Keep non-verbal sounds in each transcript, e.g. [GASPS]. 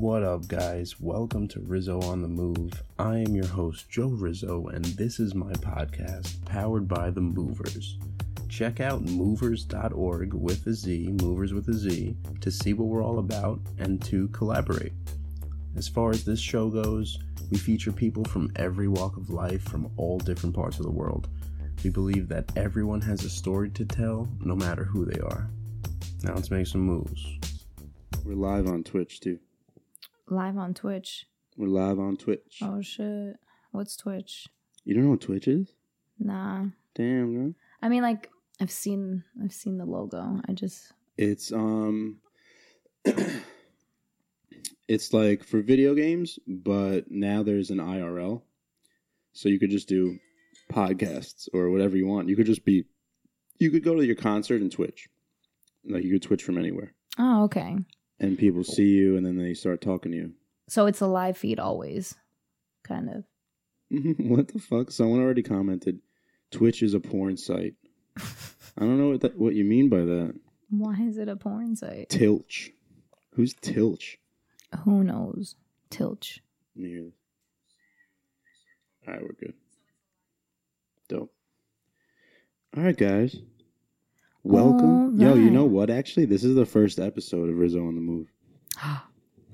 What up, guys? Welcome to Rizzo on the Move. I am your host, Joe Rizzo, and this is my podcast powered by The Movers. Check out movers.org with a Z, movers with a Z, to see what we're all about and to collaborate. As far as this show goes, we feature people from every walk of life from all different parts of the world. We believe that everyone has a story to tell, no matter who they are. Now let's make some moves. We're live on Twitch too. Live on Twitch. We're live on Twitch. Oh shit. What's Twitch? You don't know what Twitch is? Nah. Damn, girl. I mean like I've seen I've seen the logo. I just It's um [CLEARS THROAT] it's like for video games, but now there's an IRL. So you could just do podcasts or whatever you want. You could just be you could go to your concert and Twitch. Like you could Twitch from anywhere. Oh, okay. And people see you and then they start talking to you. So it's a live feed always. Kind of. [LAUGHS] what the fuck? Someone already commented Twitch is a porn site. I don't know what that, what you mean by that. [LAUGHS] Why is it a porn site? Tilch. Who's Tilch? Who knows? Tilch. Hear. All right, we're good. Dope. All right, guys. Welcome. Yo, you know what? Actually, this is the first episode of Rizzo on the Move. [GASPS]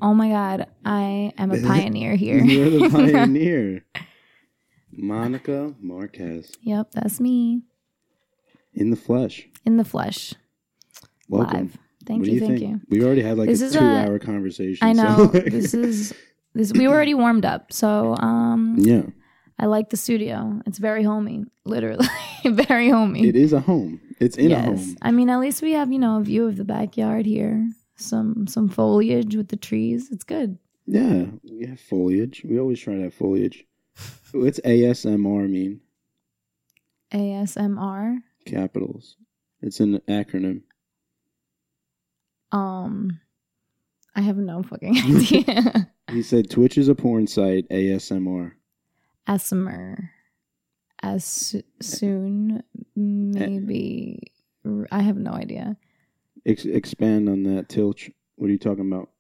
Oh my god, I am a [LAUGHS] pioneer here. You're the [LAUGHS] pioneer. Monica Marquez yep, that's me. in the flesh. In the flesh. Welcome. Live. Thank what you, you thank think? you. We already had like This a is a- two-hour conversation. I so, know. like- [LAUGHS] this is this we were already warmed up. So um yeah, I like the studio. It's very homey, literally, [LAUGHS] very homey. it is a home. It's in a home. I mean, at least we have you know a view of the backyard here. Some some foliage with the trees. It's good. Yeah, we have foliage. We always try to have foliage. [LAUGHS] What's ASMR mean? ASMR. Capitals. It's an acronym. Um, I have no fucking [LAUGHS] idea. He said Twitch is a porn site. ASMR. ASMR. As soon, maybe. I have no idea. Ex- expand on that, Tilch. What are you talking about?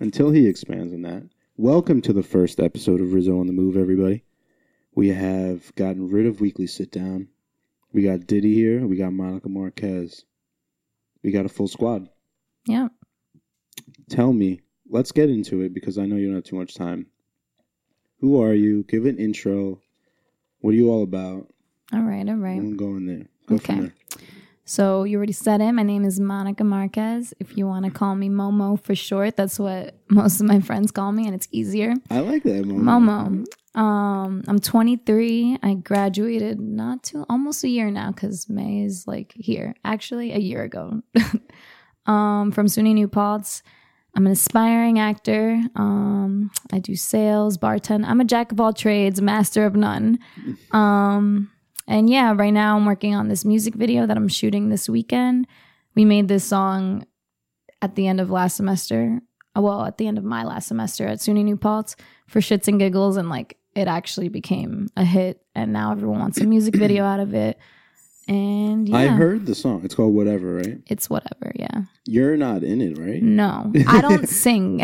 Until he expands on that. Welcome to the first episode of Rizzo on the Move, everybody. We have gotten rid of Weekly Sit Down. We got Diddy here. We got Monica Marquez. We got a full squad. Yeah. Tell me, let's get into it because I know you don't have too much time. Who are you? Give an intro. What are you all about? All right. All right. I'm going there. Go Okay. there. So you already said it. My name is Monica Marquez. If you want to call me Momo for short, that's what [LAUGHS] most of my friends call me, and it's easier. I like that moment. Momo. Um, I'm 23. I graduated not too almost a year now because May is like here. Actually, a year ago. [LAUGHS] um, from SUNY New Paltz. I'm an aspiring actor. Um, I do sales, bartend. I'm a jack of all trades, master of none. Um, and yeah, right now I'm working on this music video that I'm shooting this weekend. We made this song at the end of last semester. uh, Well, at the end of my last semester at SUNY New Paltz for shits and giggles, and like it actually became a hit. And now everyone wants a music video out of it. And yeah, I heard the song. It's called Whatever, right? it's whatever. Yeah. You're not in it, right? No, [LAUGHS] I don't sing.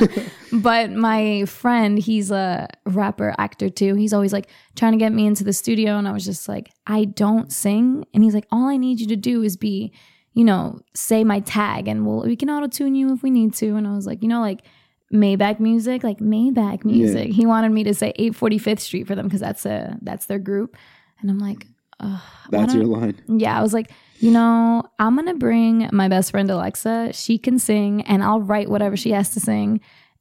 [LAUGHS] but my friend, he's a rapper actor too. He's always like trying to get me into the studio. And I was just like, I don't sing. And he's like, all I need you to do is be, you know, say my tag and we'll, we can auto tune you if we need to. And I was like, you know, like Maybach music, like Maybach music. He wanted me to say 845th Street for them because that's a, that's their group. And I'm like, Why That's your line. yeah, I was like, you know, I'm gonna bring my best friend Alexa. She can sing, and I'll write whatever she has to sing.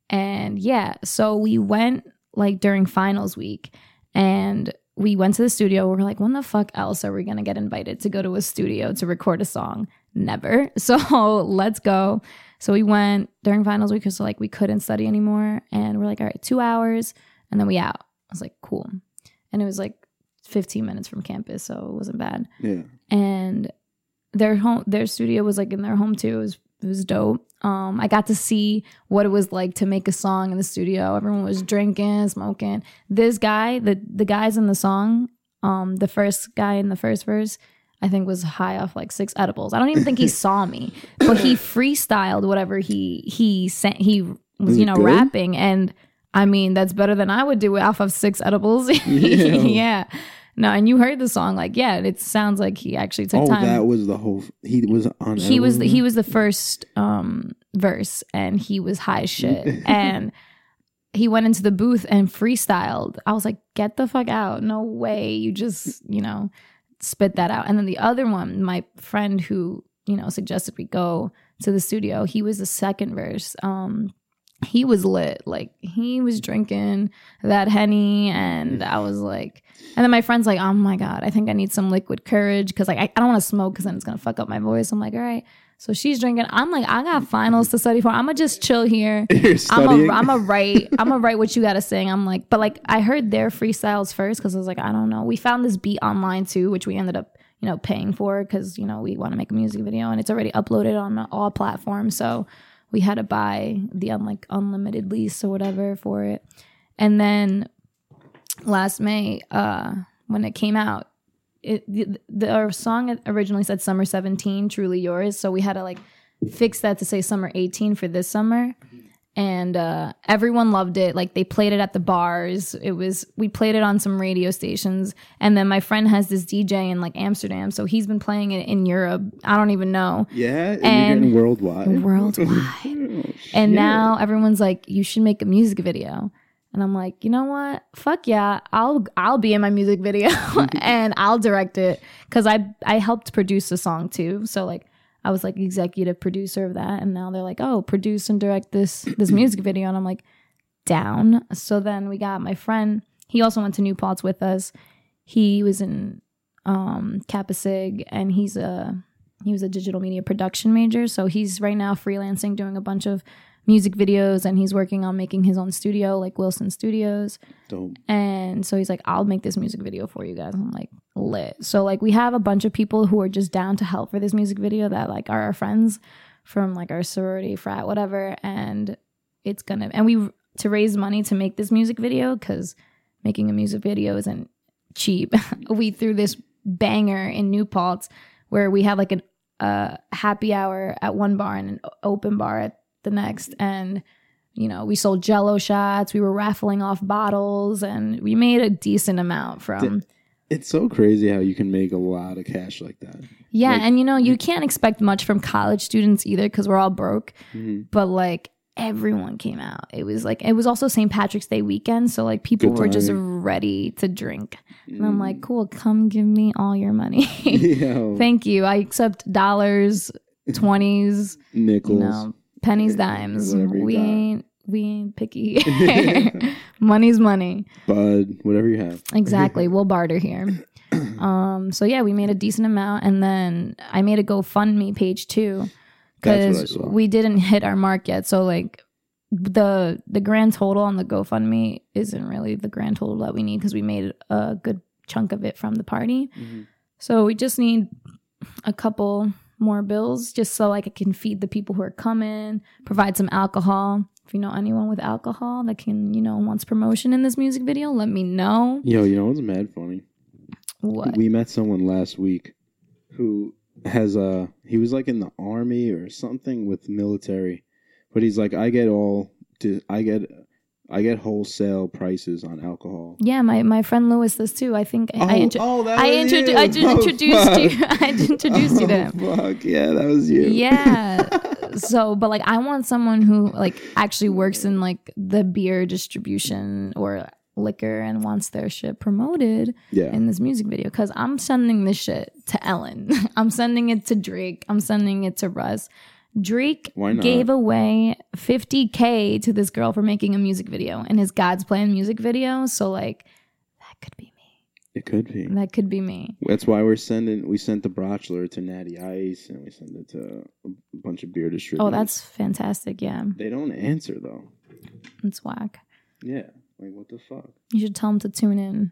And yeah, so we went like during finals week, and we went to the studio. We are like, when the fuck else are we gonna get invited to go to a studio to record a song? Never. [LAUGHS] So let's go. So we went during finals week because like we couldn't study anymore, and we're like, all right, two hours, and then we out. I was like, cool, and it was like 15 minutes from campus, so it wasn't bad Yeah. and their home their studio was like in their home too. It was it was dope. Um, I got to see what it was like to make a song in the studio. Everyone was drinking, smoking. This guy, the the guys in the song, um, the first guy in the first verse, I think was high off like six edibles. I don't even think he [LAUGHS] saw me, but he freestyled whatever he he sent he was you know good? rapping and I mean that's better than I would do it off of six edibles. [LAUGHS] Yeah. yeah. No, and you heard the song like yeah, it sounds like he actually took Oh, time. that was the whole. He was on. he was the, he was the first um verse and he was high shit [LAUGHS] and he went into the booth and freestyled i was like get the fuck out no way you just you know spit that out and then the other one my friend who you know suggested we go to the studio he was the second verse um he was lit like he was drinking that henny and i mm-hmm. was like and then my friend's like oh my god i think i need some liquid courage because like I, I don't want to smoke because then it's gonna fuck up my voice i'm like all right so she's drinking i'm like i got finals to study for i'm gonna just chill here [LAUGHS] You're I'm studying. a, I'm a write. I'm gonna write what you gotta sing. I'm like, but like I heard their freestyles first because I was like, I don't know. We found this beat online too, which we ended up, you know, paying for because you know we want to make a music video and it's already uploaded on all platforms. So we had to buy the un- like unlimited lease or whatever for it. And then last May, uh, when it came out, it the, the our song originally said "Summer 17," truly yours. So we had to like fix that to say "Summer 18" for this summer and uh, everyone loved it. Like they played it at the bars. It was we played it on some radio stations, and then my friend has this DJ in like Amsterdam, so he's been playing it in Europe. I don't even know yeah, and, and- worldwide. worldwide. [LAUGHS] Oh, And now everyone's like, you should make a music video. And I'm like, you know what? Fuck yeah, I'll I'll be in my music video [LAUGHS] and I'll direct it because I I helped produce the song too. So like I was like executive producer of that, and now they're like, oh, produce and direct this this music video, and I'm like, down. So then we got my friend. He also went to New Paltz with us. He was in um Kappa Sig, and he's a he was a digital media production major. So he's right now freelancing, doing a bunch of music videos, and he's working on making his own studio, like Wilson Studios. Dope. And so he's like, I'll make this music video for you guys. I'm like, lit. So like we have a bunch of people who are just down to help for this music video that like are our friends from like our sorority, frat, whatever. And it's gonna and we to raise money to make this music video because making a music video isn't cheap. [LAUGHS] we threw this banger in New Paltz where we had like an uh happy hour at one bar and an open bar at the next and you know we sold jello shots we were raffling off bottles and we made a decent amount from It's so crazy how you can make a lot of cash like that. yeah like- and you know you can't expect much from college students either because we're all broke Mhm. but like everyone came out it was like it was also st patrick's day weekend so like people were just ready to drink and i'm Mm. like cool come give me all your money [LAUGHS] [LAUGHS] thank you i accept dollars 20s you nickels. know pennies dimes we got. ain't we ain't picky [LAUGHS] money's money Bud, whatever you have. exactly [LAUGHS] we'll barter here [CLEARS THROAT] um so yeah we made a decent amount and then i made a gofundme page too That's what I because saw. we didn't hit our mark yet so like the the grand total on the gofundme isn't really the grand total that we need because we made a good chunk of it from the party Mhm. so we just need a couple more bills just so like I can feed the people who are coming, provide some alcohol. If you know anyone with alcohol that can, you know, wants promotion in this music video, let me know. Yo, you know what's mad funny? What? We met someone last week who has a he was like in the army or something with military, but he's like I get all to I get I get wholesale prices on alcohol. yeah, my, my friend Lewis does too. I think I oh, oh, that I, was introdu- you. I just [LAUGHS] Oh, introduced you. [LAUGHS] I introduced you to him. Oh, [LAUGHS] fuck yeah, that was you. Yeah. so, but like, I want someone who like actually works in like the beer distribution or liquor and wants their shit promoted yeah. in this music video because I'm sending this shit to Ellen. I'm sending it to Drake. I'm sending it to Russ. Drake gave away 50k to this girl for making a music video in his God's Plan music video. So like that could be me. It could be. That could be me. That's why we're sending. We sent the Bachelor to Natty Ice, and we sent it to a bunch of beer distributors. Oh, that's fantastic. Yeah, They don't answer though. it's whack. Yeah, like what the fuck? You should tell them to tune in.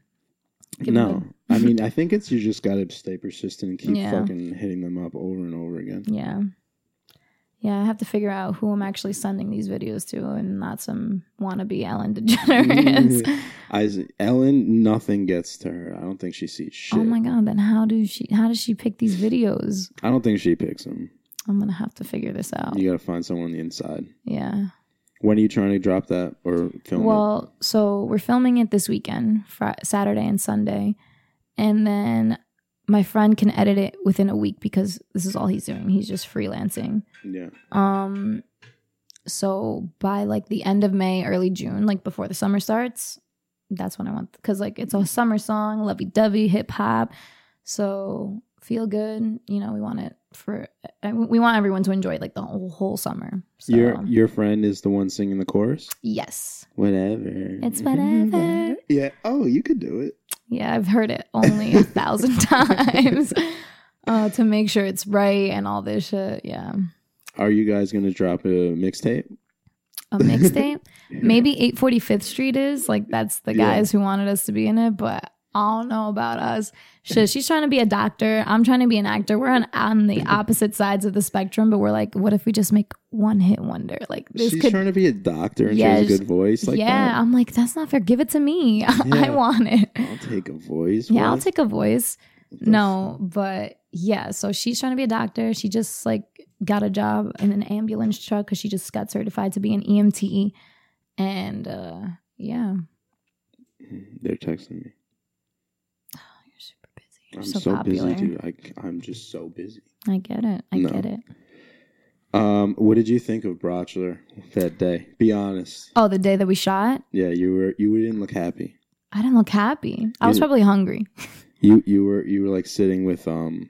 Give no, [LAUGHS] I mean I think it's you just gotta stay persistent and keep Yeah. fucking hitting them up over and over again. Yeah. Yeah, I have to figure out who I'm actually sending these videos to and not some wannabe Ellen DeGeneres. [LAUGHS] I Ellen, nothing gets to her. I don't think she sees shit. oh my god, then how do she how does she pick these videos? I don't think she picks them. I'm gonna have to figure this out. You gotta find someone on the inside. Yeah. When are you trying to drop that or film it? Well, so we're filming it this weekend, Saturday and Sunday, and then my friend can edit it within a week because this is all he's doing. He's just freelancing. Yeah. Um, so by like the end of May, early June, like before the summer starts, that's when I want because like it's a summer song, lovey dovey, hip hop. So feel good. You know, we want it for we want everyone to enjoy like the whole, whole summer. So Your your friend is the one singing the chorus. yes, Whatever. It's whatever. [LAUGHS] Yeah. Oh, you could do it. yeah, I've heard it only a thousand [LAUGHS] times uh, to make sure it's right and all this shit. Yeah, Are you guys gonna drop a mixtape? a mixtape. [LAUGHS] Maybe 845th Street is like that's the Yeah. guys who wanted us to be in it, but I don't know about us. Shit, she's trying to be a doctor. I'm trying to be an actor. We're on on the opposite sides of the spectrum, but we're like, what if we just make one hit wonder? Like this She's could. trying to be a doctor and Yeah, she has a good voice like yeah, that. I'm like, that's not fair. Give it to me. [LAUGHS] I want it. I'll take a voice. Yeah, I'll take a voice. the No, but yeah, so she's trying to be a doctor. She just like got a job in an ambulance truck because she just got certified to be an EMT. And uh yeah, They're texting me. You're super busy. You're I'm so, so, popular. busy, dude. I, I'm just so busy. I get it. I No. get it. Um, what did you think of Bachelor that day? Be honest. Oh, the day that we shot, Yeah, you were you didn't look happy. I didn't look happy. I was probably hungry. [LAUGHS] You you were you were like sitting with um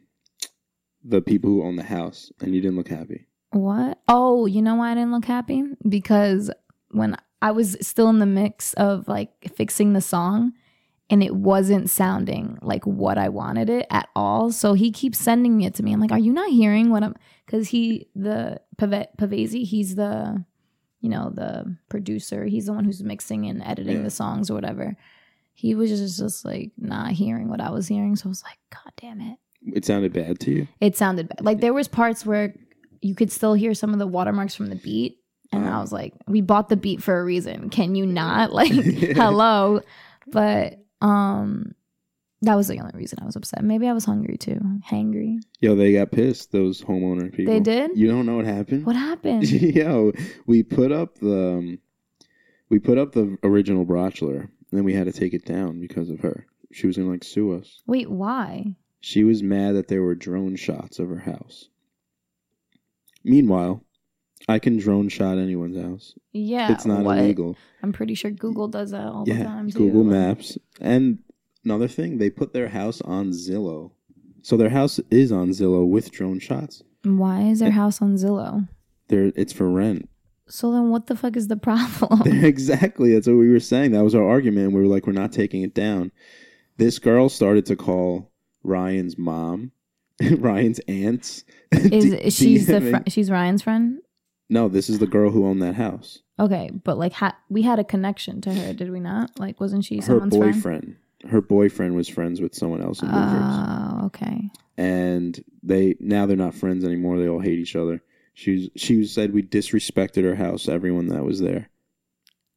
the people who own the house and you didn't look happy. What? Oh, you know why I didn't look happy? Because when I was still in the mix of like fixing the song and it wasn't sounding like what I wanted it at all. So he keeps sending it to me. I'm like, are you not hearing what I'm cuz he the Pave- Pavesi, he's the you know, the producer. He's the one who's mixing and editing Yeah. the songs or whatever. He was just, just like not hearing what I was hearing. So I was like, god damn it. It sounded bad to you. It sounded bad. Like there was parts where you could still hear some of the watermarks from the beat. And uh-huh. I Oh. was like, we bought the beat for a reason. Can you not? Like, [LAUGHS] hello. But um that was the only reason I was upset. Maybe I was hungry too. Hangry. Yo, they got pissed. Those homeowner people. They did? You don't know what happened? What happened? [LAUGHS] Yo, we put up the um, we put up the original Bachelor, and then we had to take it down because of her. She was gonna like sue us. Wait, why? She was mad that there were drone shots of her house. Meanwhile, I can drone shot anyone's house. Yeah. it's not what? illegal. I'm pretty sure Google does that all the Yeah, time too. Google Maps. And another thing, they put their house on Zillow. So their house is on Zillow with drone shots. Why is their house on Zillow? There, it's for rent. So then what the fuck is the [LAUGHS] problem? [LAUGHS] exactly. That's what we were saying. That was our argument. We were like, we're not taking it down. This girl started to call Ryan's mom, [LAUGHS] Ryan's aunts. Is she's the fr- she's Ryan's friend? No, this is the girl who owned that house. Okay, but like ha- we had a connection to her, did we not? Like wasn't she Her someone's friend? boyfriend. Her boyfriend was friends with someone else in Movers. Oh, okay. and they now they're not friends anymore. They all hate each other. She was, she said we disrespected her house. Everyone that was there.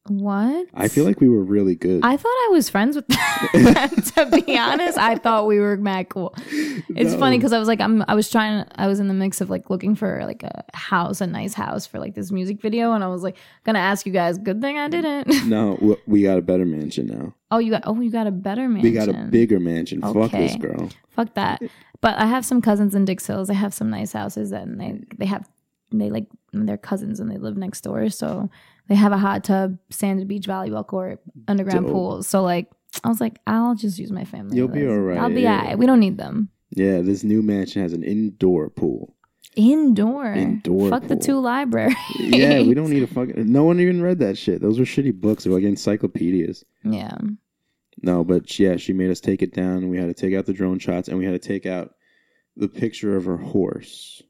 What? I feel like we were really good. I thought I was friends with [LAUGHS] them. to be honest, I thought we were mad cool. It's No. funny because I was like, I'm. I was trying. I was in the mix of like looking for like a house, a nice house for like this music video, and I was like gonna ask you guys. Good thing I didn't. [LAUGHS] no, we got a better mansion now. oh, you got. Oh, you got a better mansion. We got a bigger mansion. Fuck this girl. Fuck that. But I have some cousins in Dix Hills. They have some nice houses and they they have they like they're cousins and they live next door. So they have a hot tub, sanded beach volleyball court, underground Dope. pool. So like I was like, I'll just use my family. You'll be all right, I'll be yeah. alright. We don't need them. Yeah, this new mansion has an indoor pool. Indoor. Indoor Fuck the two libraries. Yeah, we don't need a fucking. No one even read that shit. Those were shitty books. They were like encyclopedias. Yeah. No, but yeah, she made us take it down. We had to take out the drone shots, and we had to take out the picture of her horse.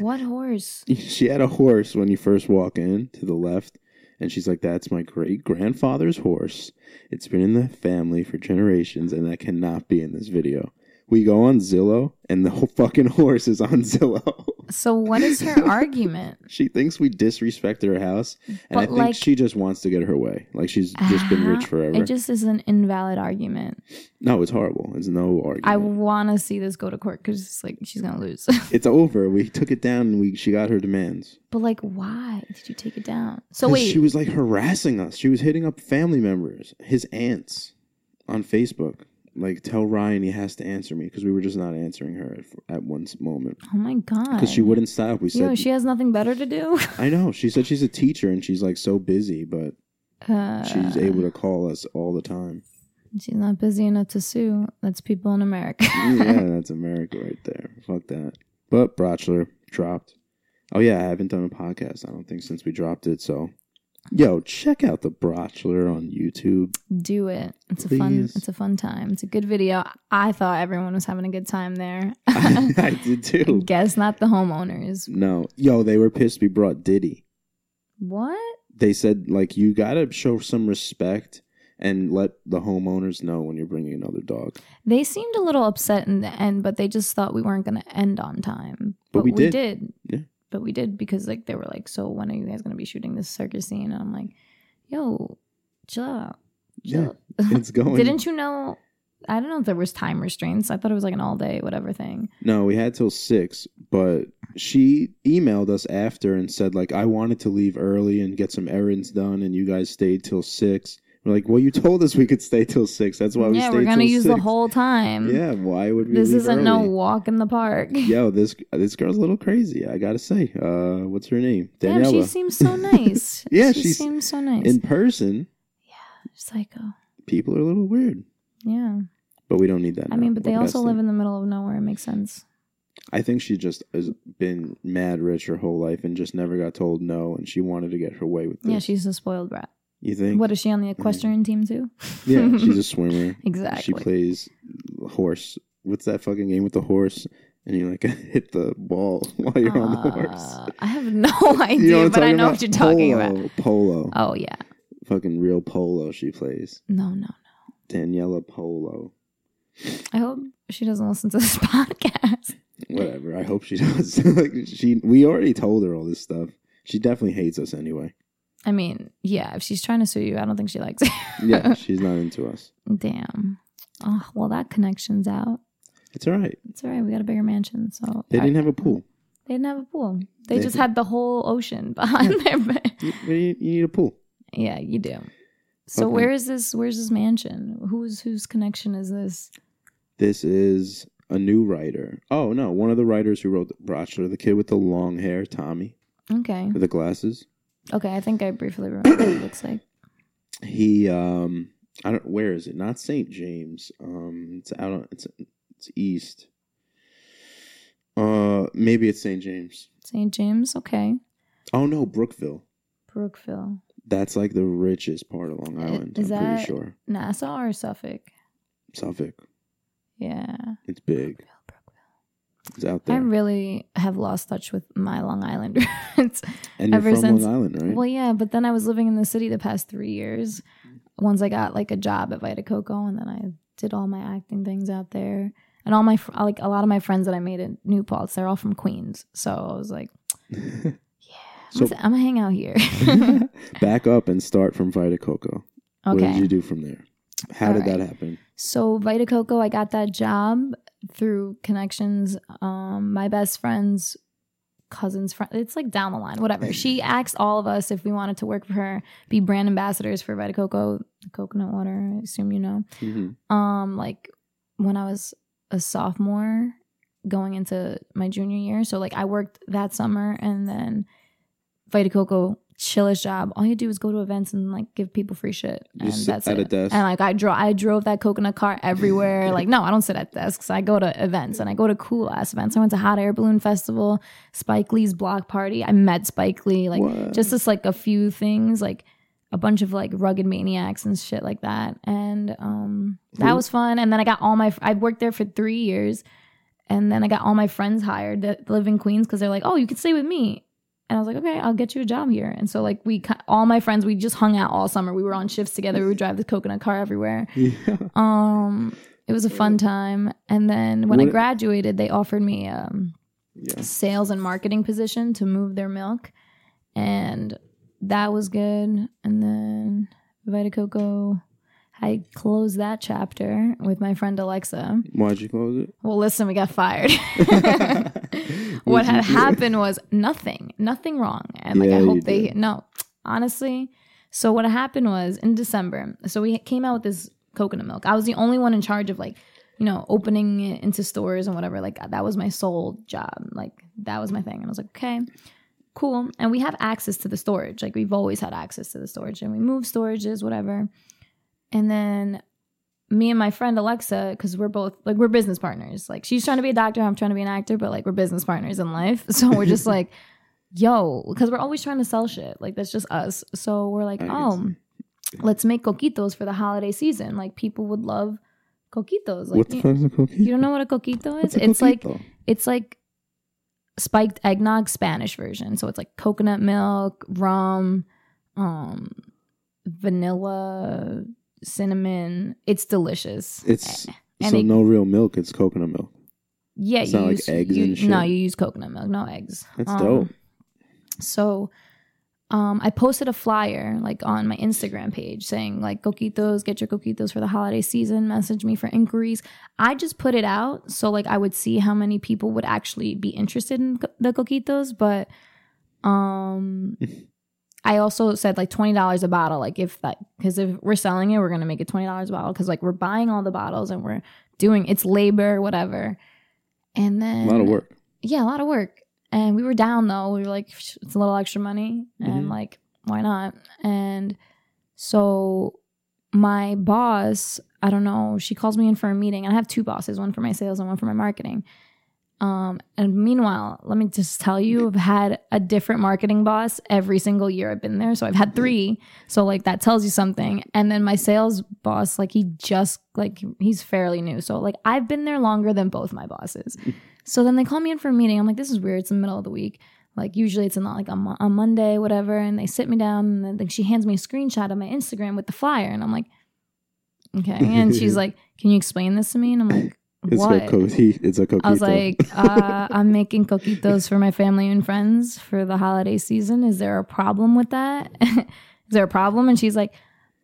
What horse? [LAUGHS] she had a horse when you first walk in to the left and she's like that's my great grandfather's horse it's been in the family for generations and that cannot be in this video we go on zillow and the whole [LAUGHS] fucking horse is on zillow So what is her [LAUGHS] argument? She thinks we disrespected her house, and I But, think like- she just wants to get her way. Like she's just been rich Ah, forever. It just is an invalid argument. no, it's horrible. It's no argument. I want to see this go to court because it's like she's gonna lose. [LAUGHS] it's over. We took it down, and we she got her demands. but like, why did you take it down? So wait, she was like harassing us. She was hitting up family members, his aunts, on Facebook. Like, tell Ryan he has to answer me because we were just not answering her at, at one moment oh my god, because she wouldn't stop. We said, Yo, she has nothing better to do. [LAUGHS] I know. She said she's a teacher and she's like so busy, but Uh, she's able to call us all the time. She's not busy enough to sue. That's people in America. [LAUGHS] yeah, that's America right there. Fuck that. But Bachelor dropped. Oh yeah, I haven't done a podcast. I don't think since we dropped it. So, yo, check out the Bachelor on YouTube. do it. It's a fun. It's a fun time. It's a good video. I thought everyone was having a good time there. [LAUGHS] I did [LAUGHS] too. Guess not the homeowners. No, yo, they were pissed. We brought Diddy. What? They said like you gotta show some respect and let the homeowners know when you're bringing another dog. They seemed a little upset in the end, but they just thought we weren't going to end on time. But we did. Yeah. But we did because like they were like, "So when are you guys going to be shooting this circus scene?" And I'm like, "Yo, chill out." Yeah, Chill. it's [LAUGHS] going. Didn't you know? I don't know if there was time restraints. I thought it was like an all day whatever thing. No, we had till six, but she emailed us after and said like I wanted to leave early and get some errands done, and you guys stayed till six. We're like, well, you told us we could stay till six. That's why we yeah, stayed we're gonna use the whole time. Yeah, why would we? this isn't no walk in the park. [LAUGHS] Yo, this this girl's a little crazy. I gotta say. Uh, what's her name? Damn, Daniela. she seems so [LAUGHS] nice. Yeah, she seems so nice. In person, Yeah, Psycho. people are a little weird, Yeah. but we don't need that. I now. mean, but they We're also live in the middle of nowhere. It makes sense. I think she just has been mad rich her whole life and just never got told no, and she wanted to get her way with this. Yeah, she's a spoiled brat. You think? What is she on the equestrian team too? Yeah, she's a [LAUGHS] swimmer. exactly. She plays horse. What's that fucking game with the horse? And you like [LAUGHS] hit the ball [LAUGHS] while you're on the horse. Uh, I have no idea, You know but I know about? what you're talking polo, about. Polo. Oh yeah. Fucking real polo she plays. No, no, no. Daniela Polo. I hope she doesn't listen to this podcast. Whatever. I hope she does. like she we already told her all this stuff. She definitely hates us anyway. I mean, yeah, if she's trying to sue you, I don't think she likes [LAUGHS] it. Yeah, she's not into us. Damn. Oh, well, that connection's out. It's all right. It's all right. We got a bigger mansion, so They didn't have a pool. They didn't have a pool. They, They just did. had the whole ocean [LAUGHS] behind their bed. You, you you need a pool. Yeah, you do. So Okay. where is this? Where's this mansion? Who's whose connection is this? This is a new writer. Oh no, one of the writers who wrote the Bachelor, the kid with the long hair, Tommy, Okay. with the glasses. Okay, I think I briefly remember what it looks like. [CLEARS THROAT] He um I don't where is it? Not St. James. Um it's out on it's it's east. Uh maybe it's St. James. St. James. Okay. Oh no, Brookville. Brookville. That's like the richest part of Long Island. is I'm that- pretty sure. Nassau or Suffolk? Suffolk. Yeah. It's big. Brookville. It's out I really have lost touch with my Long Island [LAUGHS] roots. and you're ever from since- Long Island, right? Well, yeah, but then I was living in the city the past three years. Once I got like a job at Vita Coco, and then I did all my acting things out there. And all my like a lot of my friends that I made in New Paltz, they're all from Queens. So I was like, [LAUGHS] I'm, So- I'm gonna hang out here. [LAUGHS] Back up and start from Vita Coco. Okay. What did you do from there? How All did that happen? So Vita Coco, I got that job through connections. Um, my best friend's cousin's friend. It's like down the line, whatever. She [LAUGHS] asked all of us if we wanted to work for her, be brand ambassadors for Vita Coco, coconut water. I assume you know. hmm Um, like when I was a sophomore, going into my junior year. So like I worked that summer, and then Vita Coco chillest job. All you do is go to events and like give people free shit, and Just sit that's at it. a desk. And like I drove, I drove that coconut car [LAUGHS] everywhere. like no, I don't sit at desks. I go to events, and I go to cool ass events. I went to Hot Air Balloon Festival, Spike Lee's block party. I met Spike Lee. Like What? just this like a few things like a bunch of like rugged maniacs and shit like that and um that was fun and then i got all my i worked there for three years and then i got all my friends hired that live in queens because they're like oh you can stay with me and i was like okay i'll get you a job here. And so like we all my friends we just hung out all summer. We were on shifts together. We would drive the coconut car everywhere. [LAUGHS] Yeah. um it was a fun time. And then when i graduated they offered me um Yeah. sales and marketing position to move their milk, and that was good. And then Vita Coco, I closed that chapter with my friend Alexa. Why'd you close it? Well, listen, we got fired. [LAUGHS] [LAUGHS] what had happened was nothing, nothing wrong. And like, Yeah, I hope they, did. no, honestly. So what happened was in December, so we came out with this coconut milk. I was the only one in charge of like, you know, opening it into stores and whatever. Like that was my sole job. Like that was my thing. And I was like, okay, cool. And we have access to the storage. Like we've always had access to the storage and we move storages, whatever. And then me and my friend Alexa, because we're both like we're business partners. Like she's trying to be a doctor, I'm trying to be an actor, but like we're business partners in life. [LAUGHS] So we're just [LAUGHS] like, yo, because we're always trying to sell shit. Like that's just us. So we're like, oh, let's make coquitos for the holiday season. Like people would love coquitos. Like what the you, coquito? you don't know what a coquito is? What's a It's like it's like spiked eggnog Spanish version. So it's like coconut milk, rum, um, vanilla, cinnamon. It's delicious. it's and so it- no real milk. It's coconut milk. yeah, it's you not like use eggs you, and shit? No, you use coconut milk, no eggs. That's Um, dope. So um, I posted a flyer like on my Instagram page saying like coquitos, get your coquitos for the holiday season. Message me for inquiries. I just put it out so like I would see how many people would actually be interested in co- the coquitos, but um [LAUGHS] I also said like twenty dollars a bottle. Like if that because if we're selling it, we're gonna make it twenty dollars a bottle because like we're buying all the bottles and we're doing it's labor, whatever. And then A lot of work. yeah, a lot of work. And we were down though. We were like, it's a little extra money, and Mhm. like, why not? And so my boss, I don't know, she calls me in for a meeting. And I have two bosses, one for my sales and one for my marketing. Um, and meanwhile, let me just tell you, I've had a different marketing boss every single year I've been there. So I've had three. So like that tells you something. And then my sales boss, like he just like he's fairly new. So like I've been there longer than both my bosses. [LAUGHS] So then they call me in for a meeting. I'm like, this is weird. It's the middle of the week. Like usually it's not like on, Mo- on Monday, whatever. And they sit me down and then like, she hands me a screenshot of my Instagram with the flyer. And I'm like, okay. And she's [LAUGHS] like, can you explain this to me? And I'm like, It's what? a co- It's a coquito. I was like, uh, I'm making coquitos for my family and friends for the holiday season. Is there a problem with that? [LAUGHS] Is there a problem? And she's like,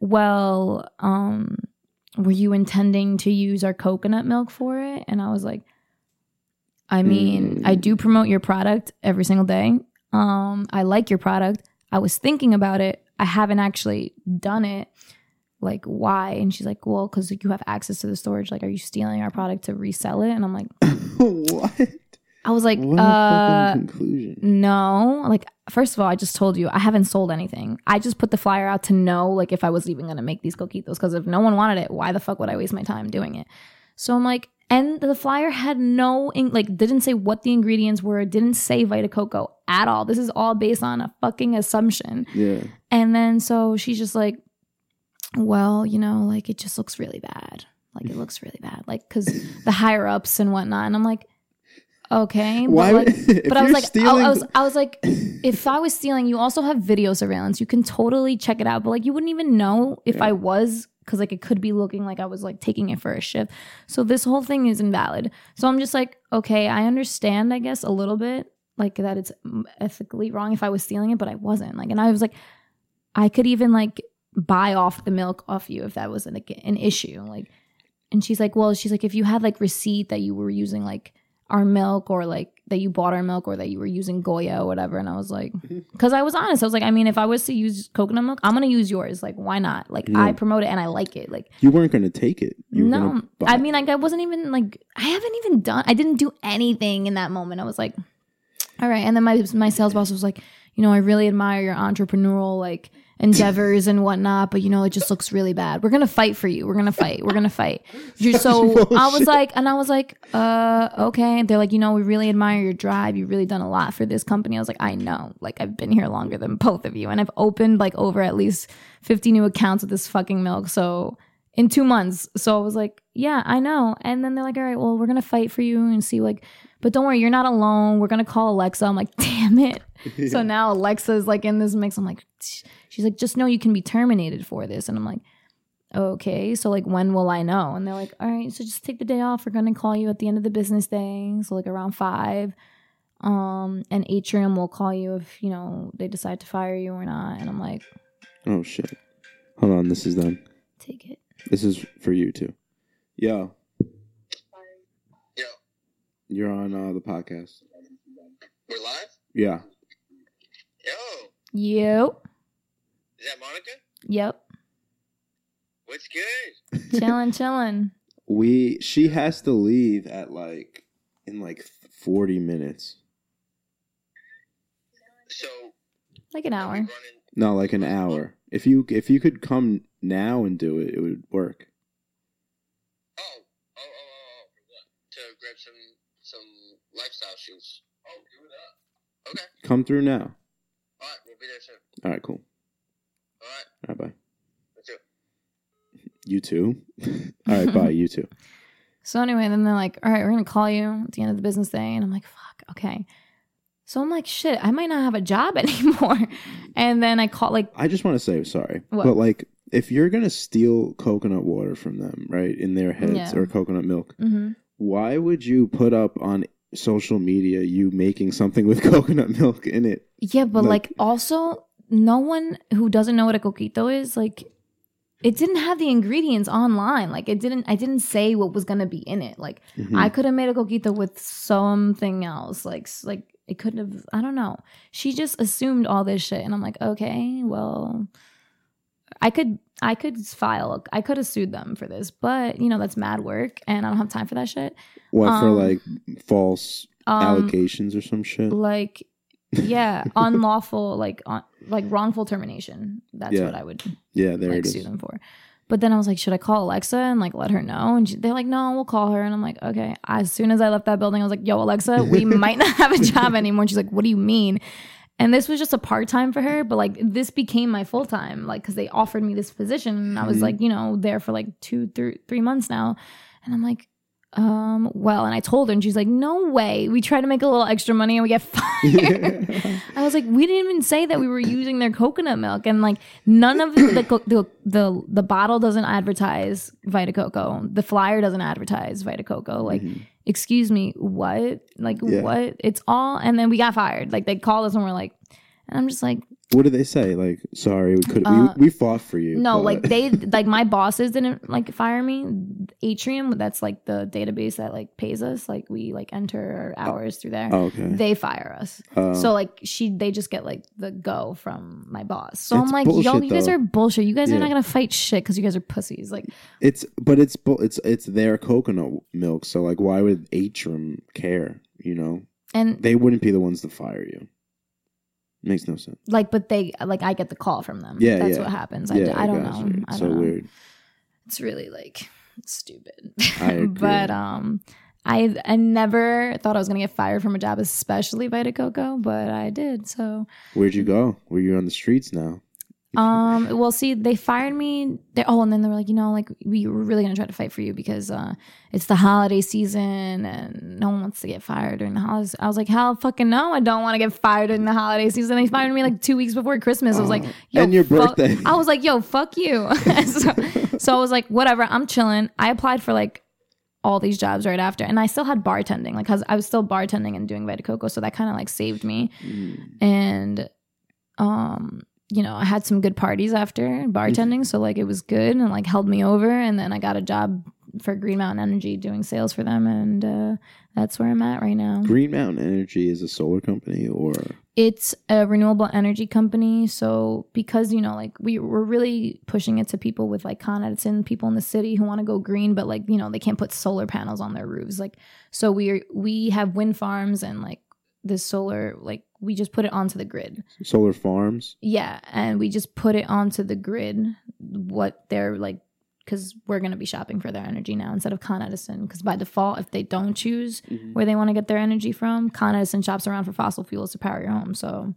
Well, um, were you intending to use our coconut milk for it? And I was like, I mean, I do promote your product every single day. Um, I like your product. I was thinking about it. I haven't actually done it. Like, why? And she's like, Well, because you have access to the storage. Like, are you stealing our product to resell it? And I'm like, [LAUGHS] what? I was like, What uh, no. Like, first of all, I just told you I haven't sold anything. I just put the flyer out to know, like, if I was even going to make these coquitos. Because if no one wanted it, why the fuck would I waste my time doing it? So I'm like, and the flyer had no, in- like, didn't say what the ingredients were, didn't say Vita Coco at all. This is all based on a fucking assumption. Yeah. And then so she's just like, well, you know, like it just looks really bad. Like it looks really bad. Like, cause the higher ups and whatnot. And I'm like, okay. Why? But, like, [LAUGHS] but I was like, I, I was, I was like, if I was stealing, you also have video surveillance. You can totally check it out. But like, you wouldn't even know if Yeah. I was, cause like it could be looking like I was like taking it for a shift. So this whole thing is invalid. So I'm just like, okay, I understand, I guess, a little bit, like that it's ethically wrong if I was stealing it, but I wasn't. Like, and I was like, I could even like buy off the milk off you if that was an, an issue. Like, and she's like, well, she's like, if you had like receipt that you were using like our milk or like that you bought our milk or that you were using Goya or whatever. And I was like, mm-hmm. because I was honest. I was like, I mean, if I was to use coconut milk, I'm going to use yours. Like, why not? Like, Yeah. I promote it and I like it. Like, you weren't going to take it. You no, I mean, like, I wasn't even like, I haven't even done, I didn't do anything in that moment. I was like, all right. And then my, my sales boss was like, you know, I really admire your entrepreneurial like endeavors and whatnot, but you know, it just looks really bad. We're gonna fight for you. We're gonna fight. We're gonna fight. You're so [LAUGHS] I was like, and I was like, uh, okay. They're like, you know, we really admire your drive. You've really done a lot for this company. I was like, I know. Like, I've been here longer than both of you, and I've opened like over at least 50 new accounts with this fucking milk. So in two months. So I was like, yeah, I know. And then they're like, all right, well, we're gonna fight for you and see like, but don't worry, you're not alone. We're gonna call Alexa. I'm like, [LAUGHS] damn it. [LAUGHS] So now Alexa's like in this mix. I'm like, "Tch." she's like, just know you can be terminated for this. And I'm like, okay. So like, when will I know? And they're like, all right, so just take the day off. We're gonna call you at the end of the business day. So like around five. Um, and Atrium will call you if you know they decide to fire you or not. And I'm like, Oh shit. Hold on, this is them. take it. This is for you too. Yeah. You're on uh, the podcast. we're live? Yeah. Yo, Yep. is that Monica? Yep. What's good? chilling, chilling. [LAUGHS] We she has to leave at like in like 40 minutes. So, Like an hour. No, like an hour. If you if you could come now and do it, it would work. Oh, oh, oh, oh, oh, for what? To grab some some lifestyle shoes. Oh, do it up. Okay. Come through now. All right, we'll be there soon. All right, cool. All right, All right, bye. let's do it. You too. [LAUGHS] All right, bye. You too. [LAUGHS] So anyway, then they're like, all right, we're gonna call you at the end of the business day. And I'm like, fuck, okay. So I'm like, shit, I might not have a job [LAUGHS] anymore. And then I call like I just want to say sorry, What? but like if you're gonna steal coconut water from them, right, in their heads Yeah. or coconut milk, mhm. why would you put up on social media you making something with [LAUGHS] coconut milk in it? Yeah, but Like- like, also no one who doesn't know what a coquito is, like it didn't have the ingredients online. Like it didn't I didn't say what was gonna be in it. Like Mhm. I could have made a coquito with something else. Like like it couldn't have I don't know. She just assumed all this shit and I'm like, okay, well I could I could file I could have sued them for this, but you know, that's mad work and I don't have time for that shit. what for um, like false Um allegations or some shit? like yeah, [LAUGHS] unlawful like on, like wrongful termination. That's Yeah. what I would yeah, there like it sue them for. But then I was like, should I call Alexa and like let her know? And she, they're like, no, we'll call her. And I'm like, okay. As soon as I left that building, I was like, yo, Alexa, we [LAUGHS] might not have a job anymore. And she's like, what do you mean? And this was just a part time for her, but like this became my full time, like because they offered me this position, and I was Mhm. like, you know, there for like two, three, three months now, and I'm like, um, well, and I told her, and she's like, no way, we try to make a little extra money and we get [LAUGHS] fired. [LAUGHS] I was like, we didn't even say that we were using their coconut milk, and like none of the co- the the, the bottle doesn't advertise Vita Coco. The flyer doesn't advertise Vita Coco. Like, Mhm. Excuse me, what? Like Yeah. what? It's all, and then we got fired. Like they called us and we're like, and I'm just like, What did they say? Like, sorry, we could Uh, we, we fought for you. no, but- like they like my bosses didn't like fire me. Atrium, that's like the database that like pays us. Like we like enter our hours through there. Oh, okay. They fire us. Uh, So like she, they just get like the go from my boss. So I'm like, yo, bullshit, you guys though. are bullshit. You guys Yeah. are not gonna fight shit because you guys are pussies. Like, it's but it's it's it's their coconut milk. So like, why would Atrium care? You know, and they wouldn't be the ones to fire you. Makes no sense. like, but they like I get the call from them. Yeah, that's yeah. what happens. I, yeah, d- I don't know. I It's don't so know. weird. It's really like stupid. I [LAUGHS] agree. but um, I I never thought I was gonna get fired from a job, especially Vita Coco, but I did. So Where'd you go? Were you on the streets now? Um, well, see, they fired me. They, oh, and then they were like, you know, like we were really gonna try to fight for you because uh, it's the holiday season and no one wants to get fired during the holidays. I was like, hell, fucking no, I don't want to get fired during the holiday season. They fired me like two weeks before Christmas. I was like, Oh, yo, and your birthday. I was like, yo, fuck you. [LAUGHS] so, so I was like, whatever, I'm chilling. I applied for like all these jobs right after, and I still had bartending, like, cause I was still bartending and doing Vita Coco, so that kind of like saved me Mm. and um you know i had some good parties after bartending so like it was good and like held me over and then i got a job for green mountain energy doing sales for them and uh that's where i'm at right now. Green Mountain Energy is a solar company, or? It's a renewable energy company so because you know like we we're really pushing it to people with like con edison people in the city who want to go green but like you know they can't put solar panels on their roofs like so we we have wind farms and like this solar like we just put it onto the grid solar farms. Yeah, and we just put it onto the grid what they're like because we're going to be shopping for their energy now instead of Con Edison. Because by default, if they don't choose mm-hmm. where they want to get their energy from, Con Edison shops around for fossil fuels to power your home. So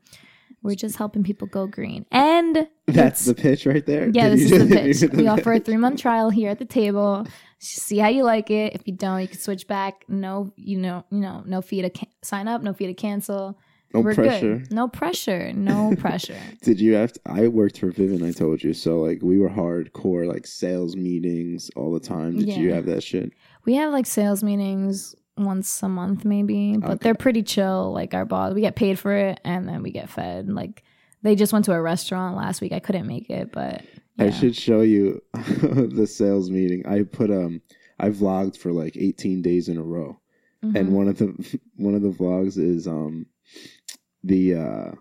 we're just helping people go green. And That's the pitch right there. yeah, Did this is the [LAUGHS] pitch. We offer a three month trial here at the table. See how you like it. If you don't, you can switch back. No, you know, you know, no fee to ca- sign up, no fee to cancel. No We're pressure. good. No pressure. No [LAUGHS] pressure. Did you have to, I worked for Vivint, I told you. So like we were hardcore like sales meetings all the time. Did you have that shit? We have like sales meetings once a month maybe, but Okay. they're pretty chill. Like our boss, we get paid for it and then we get fed. Like they just went to a restaurant last week. I couldn't make it, but I should show you [LAUGHS] the sales meeting. I put um I vlogged for like 18 days in a row. Mhm. And one of the [LAUGHS] one of the vlogs is um the uh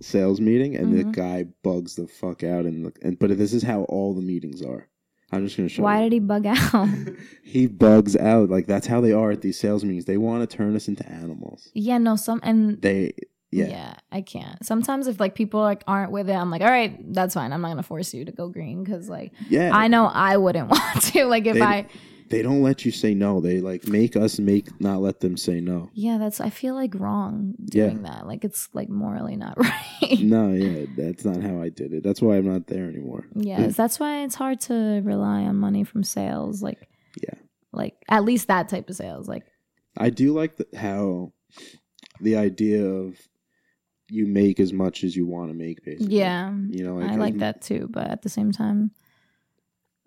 sales meeting and the Mhm. guy bugs the fuck out and the, and but this is how all the meetings are. I'm just going to show Why you. did he bug out? [LAUGHS] he bugs out like that's how they are at these sales meetings. They want to turn us into animals. yeah, no, some and They yeah. yeah. I can't. Sometimes if like people like aren't with it, I'm like, all right, that's fine. I'm not gonna force you to go green because like Yeah. I know I wouldn't [LAUGHS] want to. Like if I They don't let you say no. They like make us make not let them say no. yeah, that's I feel like wrong Yeah. doing that. Like it's like morally not [LAUGHS] right. No, yeah, that's not how I did it. That's why I'm not there anymore. Yes, mm. that's why it's hard to rely on money from sales. Like, Yeah. like at least that type of sales. Like, I do like the, how the idea of you make as much as you want to make, basically. yeah, You know, I like as- that too. But at the same time,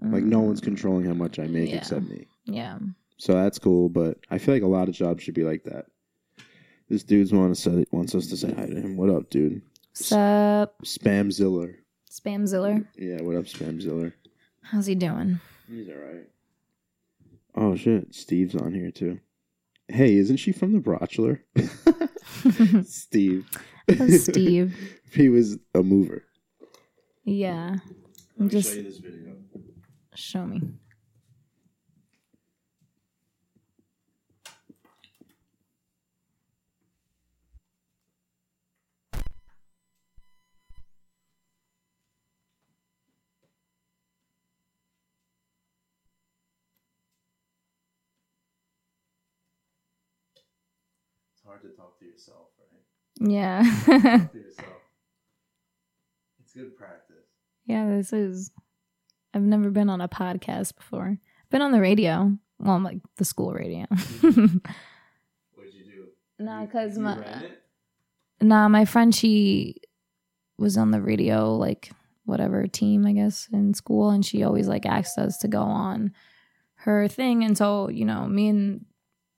Like no one's mm, controlling how much I make Yeah. except me. Yeah, So that's cool. But I feel like a lot of jobs should be like that. This dude's want to say wants us to say hi to him. What up, dude? sup, Spam Ziller. Spam Ziller. Yeah, what up, Spam Ziller? How's he doing? He's all right. Oh shit, Steve's on here too. Hey, isn't she from The Bachelor? [LAUGHS] Steve. Steve. [LAUGHS] he was a mover. Yeah, Let me Just- show you this video. Show me. It's hard to talk to yourself, right? Yeah, [LAUGHS] to yourself. It's good practice. yeah. This is. I've never been on a podcast before. I've been on the radio. Well, I'm like the school radio. What did you do? nah, because you my? Nah, my friend she was on the radio, like whatever team, I guess, in school, and she always like asked us to go on her thing. And so, you know, me and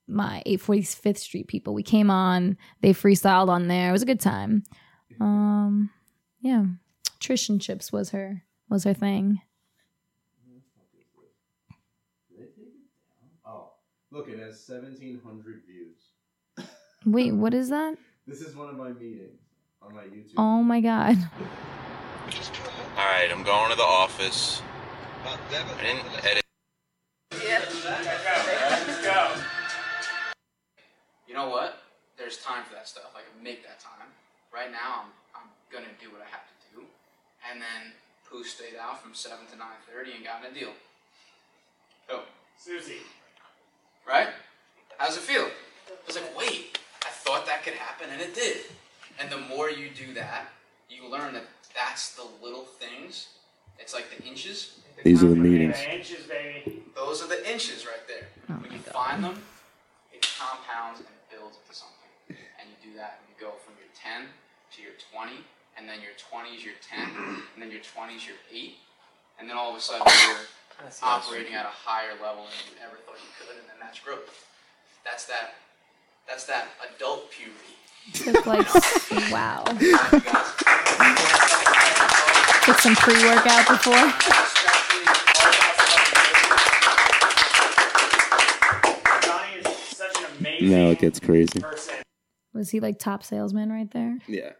my 845th Street people, we came on, they freestyled on there. It was a good time. [LAUGHS] Um yeah. Trish and Chips was her was her thing. Did they take it down? Oh, look, it has 1,700 views. Wait, what is that? This is one of my meetings on my YouTube. Oh my god. All right, I'm going to the office. I didn't edit. You know what? There's time for that stuff. I can make that time. Right now, I'm, I'm gonna do what I have to do, and then Pooh stayed out from seven to nine thirty and got in a deal. Who? Susie. Right? How's it feel? I was like, wait, I thought that could happen, and it did. And the more you do that, you learn that that's the little things. It's like the inches. These are the meetings. Inches, baby. Those are the inches right there. Oh when you God. find them, it compounds and it builds into something. And you do that, and you go from your 10 to your 20, and then your 20 is your 10, and then your 20 is your 8, and then all of a sudden you're operating at a higher level than you ever thought you could, and then that's growth. That's that. That's that adult puberty. Took like wow. You Took some pre-workout before. especially all about Johnny is such an amazing Now it gets crazy. Was he like top salesman right there? Yeah.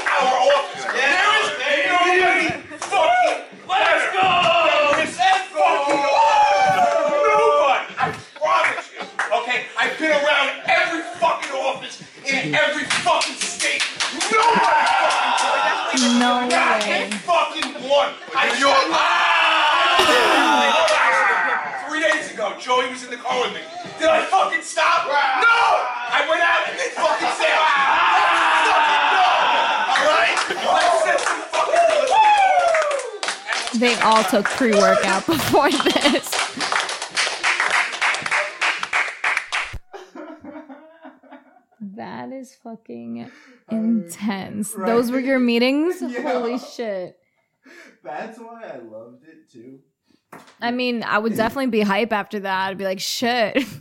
Our office. There is nobody fucking. Let's go. Let's fucking Nobody. I promise you. Okay, I've been around every fucking office in every fucking state. Nobody fucking No Not way. a fucking one. I just ah! Three days ago, Joey was in the car with me. Did I fucking stop? No! I went out and did fucking sales. Fucking no! Alright? Let's some fucking They all took pre-workout [LAUGHS] before this. Is fucking intense. Those were your meetings? [LAUGHS] Holy shit. That's why I loved it too. I mean, I would [LAUGHS] definitely be hype after that. I'd be like, shit. [LAUGHS]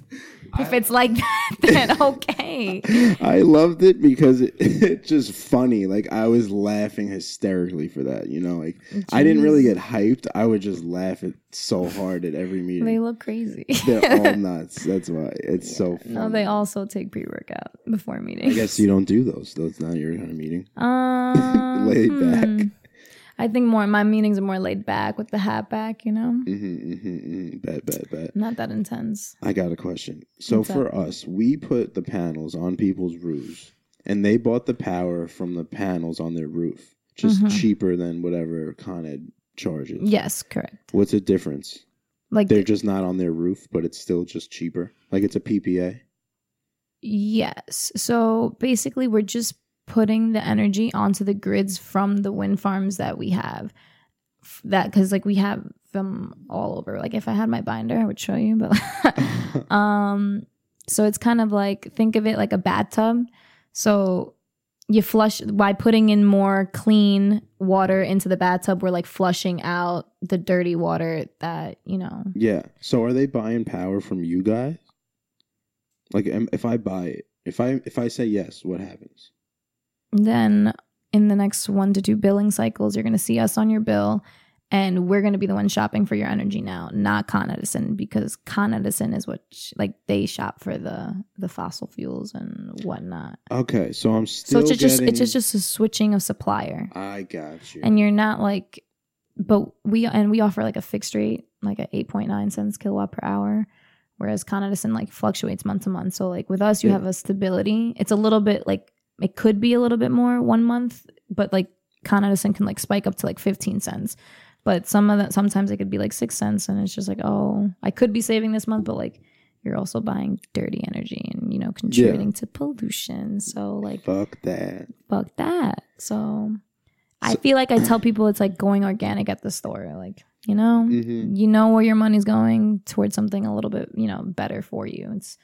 if it's like [LAUGHS] that, then okay. I loved it because it, [LAUGHS] it's just funny. Like I was laughing hysterically for that. You know, like I didn't really get hyped. I would just laugh it so hard at every meeting. They look crazy. [LAUGHS] They're all nuts. That's why it's so funny. no, they also take pre workout before meetings. I guess you don't do those. That's not your kind of meeting. Um, Laid back. I think more my meetings are more laid back with the hat back. You know, Mm-hmm, mm-hmm, mm-hmm. Bet, bet, bet. not that intense. I got a question. So What's for us, we put the panels on people's roofs, and they bought the power from the panels on their roof, just Mhm. cheaper than whatever Con Ed charges. Yes, correct. What's the difference? Like They're just not on their roof, but it's still just cheaper. Like it's a PPA. Yes. So basically, we're just putting the energy onto the grids from the wind farms that we have. That because like we have them all over. Like if I had my binder, I would show you. But [LAUGHS] um, so it's kind of like think of it like a bathtub. So you flush by putting in more clean water into the bathtub. We're like flushing out the dirty water that you know. Yeah. So are they buying power from you guys? Like, if I buy it, if I if I say yes, what happens? Then in the next one to two billing cycles, you're going to see us on your bill, and we're going to be the one shopping for your energy now, not Con Edison, because Con Edison is what sh- like they shop for the the fossil fuels and whatnot. Okay, so I'm still. So it's just getting. it's just just a switching of supplier, I got you. and you're not like, but we and we offer like a fixed rate, like a eight point nine cents kilowatt per hour. Whereas Con Edison like fluctuates month to month. So like with us, you Yeah. have a stability. It's a little bit like it could be a little bit more one month, but like Con Edison can like spike up to like 15 cents. But some of that sometimes it could be like six cents and it's just like, oh, I could be saving this month, but like you're also buying dirty energy and you know contributing to pollution. So like Fuck that. fuck that. So I feel like I tell people it's like going organic at the store. Like, you know, hmm you know where your money's going towards something a little bit, you know, better for you. It's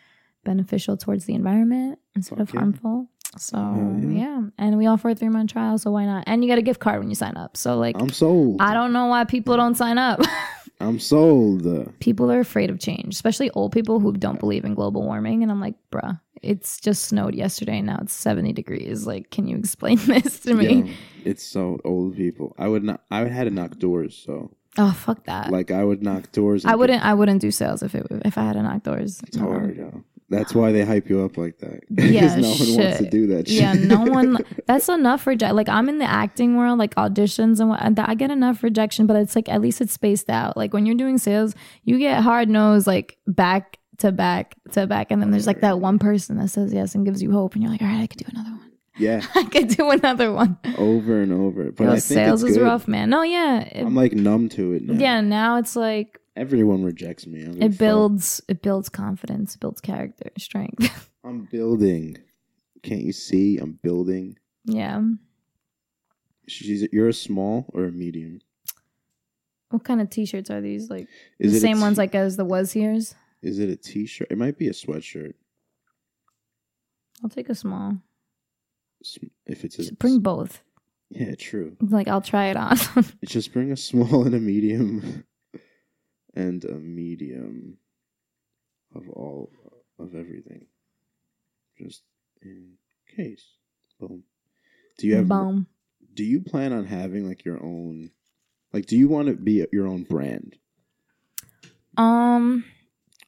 beneficial towards the environment instead of yeah. harmful. So Hell yeah. yeah. And we offer a three month trial, so why not? And you get a gift card when you sign up. So like I'm sold. I don't know why people don't sign up. [LAUGHS] I'm sold. people are afraid of change, especially old people who don't believe in global warming. And I'm like, bruh, it's just snowed yesterday and now it's 70 degrees. Like, can you explain [LAUGHS] this to me? Yo, it's so old people. I would not. I would had to knock doors. So Oh, fuck that. like I would knock doors. I wouldn't. I wouldn't do sales if it if I had to knock doors. It's hard, um, yo. That's why they hype you up like that. [LAUGHS] Yeah, no one wants to shit. do that. Shit. Yeah, no one. [LAUGHS] That's enough for like I'm in the acting world, like auditions and what. I get enough rejection, but it's like at least it's spaced out. Like when you're doing sales, you get hard nosed like back to back to back, and then there's like that one person that says yes and gives you hope, and you're like, all right, I could do another one. yeah, [LAUGHS] I could do another one. over and over. But Yo, I think sales is rough, man. No, yeah, it- I'm like numb to it now. yeah. Now it's like everyone rejects me. I don't give a it fuck. builds it builds confidence, builds character, strength. [LAUGHS] I'm building. Can't you see? I'm building. yeah. She's you're a small or a medium. What kind of t-shirts are these? Like Is the same ones like as the was here's? Is it a t-shirt? It might be a sweatshirt. I'll take a small. If it's a Just bring both. yeah, true. Like I'll try it on. [LAUGHS] Just bring a small and a medium, and a medium of all of everything, just in case. Boom. Do you have? Boom. Do you plan on having like your own? Like, do you want to be your own brand Um,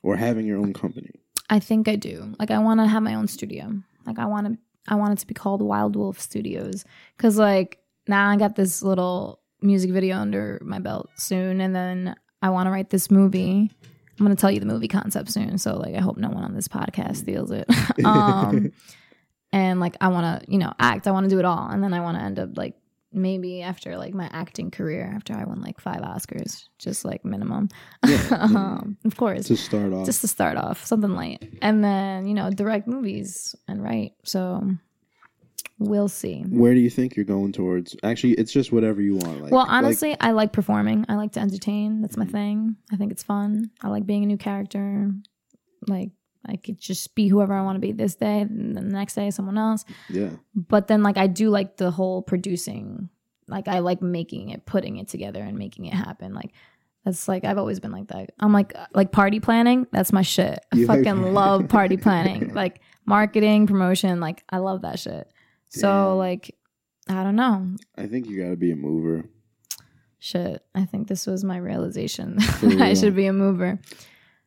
or having your own company? I think I do. Like I want to have my own studio. Like I want to. I want it to be called Wild Wolf Studios because like now I got this little music video under my belt soon, and then I want to write this movie. I'm gonna tell you the movie concept soon, so like I hope no one on this podcast steals it. [LAUGHS] um, [LAUGHS] and like I want to, you know, act. I want to do it all, and then I want to end up like maybe after like my acting career, after I won like five Oscars, just like minimum. Yeah, [LAUGHS] um, of course, to start off. just to start off, something light, and then you know direct movies and write. So we'll see. Where do you think you're going towards? Actually, it's just whatever you want. Like, well, like- Mm-hmm. honestly, I like performing. I like to entertain. That's my thing. I think it's fun. I like being a new character. Like I could just be whoever I want to be this day, and then the next day someone else. yeah, But then like I do like the whole producing. Like I like making it, putting it together, and making it happen. Like That's like I've always been like that. I'm like like party planning. That's my shit. I You like- fucking love party [LAUGHS] planning. Like marketing, promotion. Like I love that shit. So like I don't know. I think you got to be a mover. Shit. I think this was my realization. [LAUGHS] I should be a mover.